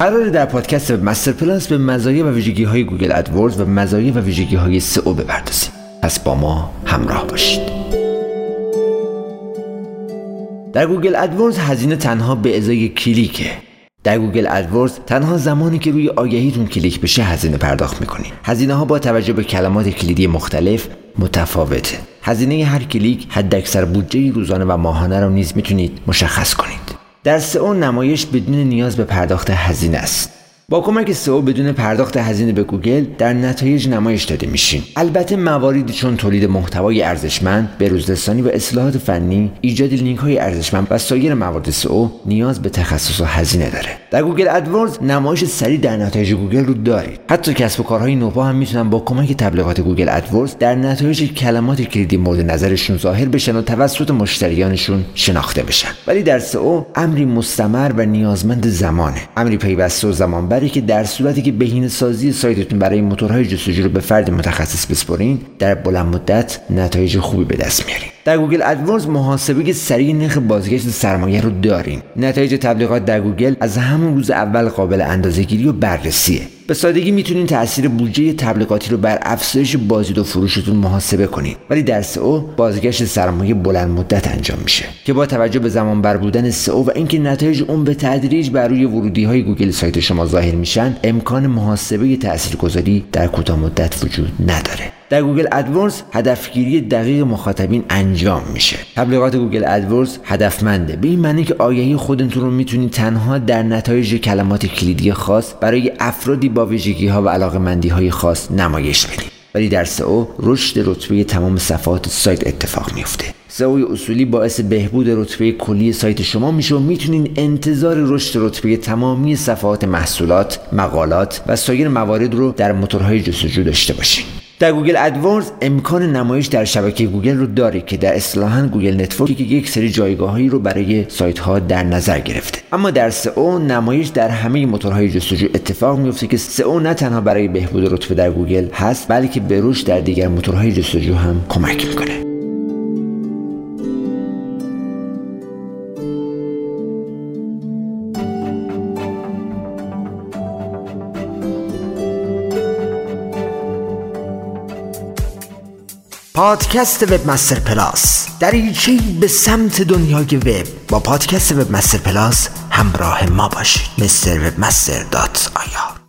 قراره در پادکست Master Plus به مزایا و ویژگی های Google AdWords و مزایا و ویژگی های سئو بپردازیم. پس با ما همراه باشید. در Google AdWords هزینه تنها به ازای کلیکه. در Google AdWords تنها زمانی که روی آگهیتون کلیک بشه هزینه پرداخت می‌کنید. هزینه ها با توجه به کلمات کلیدی مختلف متفاوته. هزینه هر کلیک حداکثر بودجه روزانه و ماهانه رو نیز می‌تونید مشخص کنید. در سئو نمایش بدون نیاز به پرداخت هزینه است. با کمک سئو بدون پرداخت هزینه به گوگل در نتایج نمایش داده میشین البته مواردی چون تولید محتوای ارزشمند بروزرسانی و اصلاحات فنی ایجاد لینک های ارزشمند و سایر موارد سئو نیاز به تخصص و هزینه داره. در Google AdWords نمایش سریع در نتایج گوگل رو دارید. حتی کسب و کارهای نوپا هم می‌تونن با کمک تبلیغات Google AdWords در نتایج کلمات کلیدی مورد نظرشون ظاهر بشن و توسط مشتریانشون شناخته بشن. ولی در سئو امری مستمر و نیازمند زمانه. امری پیوسته و زمان که در صورتی که بهینه سازی سایتتون برای موتورهای جستجو رو به فرد متخصص بسپرین در بلند مدت نتایج خوبی به دست میارین. در Google AdWords محاسبه سریع نرخ بازگشت سرمایه رو داریم. نتایج تبلیغات در گوگل از همون روز اول قابل اندازهگیری و بررسیه. به سادگی می‌تونین تاثیر بودجه تبلیغاتی رو بر افزایش بازدید و فروشتون محاسبه کنید ولی در سئو بازگشت سرمایه بلند مدت انجام میشه. که با توجه به زمان بر بودن سئو و اینکه نتایج اون به تدریج بر روی ورودی های گوگل سایت شما ظاهر میشن امکان محاسبه تاثیرگذاری در کوتاه مدت وجود نداره. در Google AdWords هدفگیری دقیق مخاطبین انجام میشه. تبلیغات Google AdWords هدفمنده. به این معنی که آگهی خودتون رو می‌تونید تنها در نتایج کلمات کلیدی خاص برای افرادی با ویژگی ها و علاقه مندی های خاص نمایش بدید ولی در سئو رشد رتبه تمام صفحات سایت اتفاق میفته سئو اصولی باعث بهبود رتبه کلی سایت شما میشه و می‌تونین انتظار رشد رتبه تمامی صفحات محصولات، مقالات و سایر موارد رو در موتورهای جستجو داشته باشین. در Google AdWords امکان نمایش در شبکه گوگل رو داره که در اصطلاحا Google Network ی که یک سری جایگاهایی رو برای سایت ها در نظر گرفته. اما در سئو نمایش در همه موتورهای جستجو اتفاق میفته که سئو نه تنها برای بهبود رتبه در گوگل هست بلکه به رشد در دیگر موتورهای جستجو هم کمک می‌کنه. پادکست Webmaster Plus دریچه به سمت دنیای وب با پادکست Webmaster Plus همراه ما باشید. master webmaster dot IR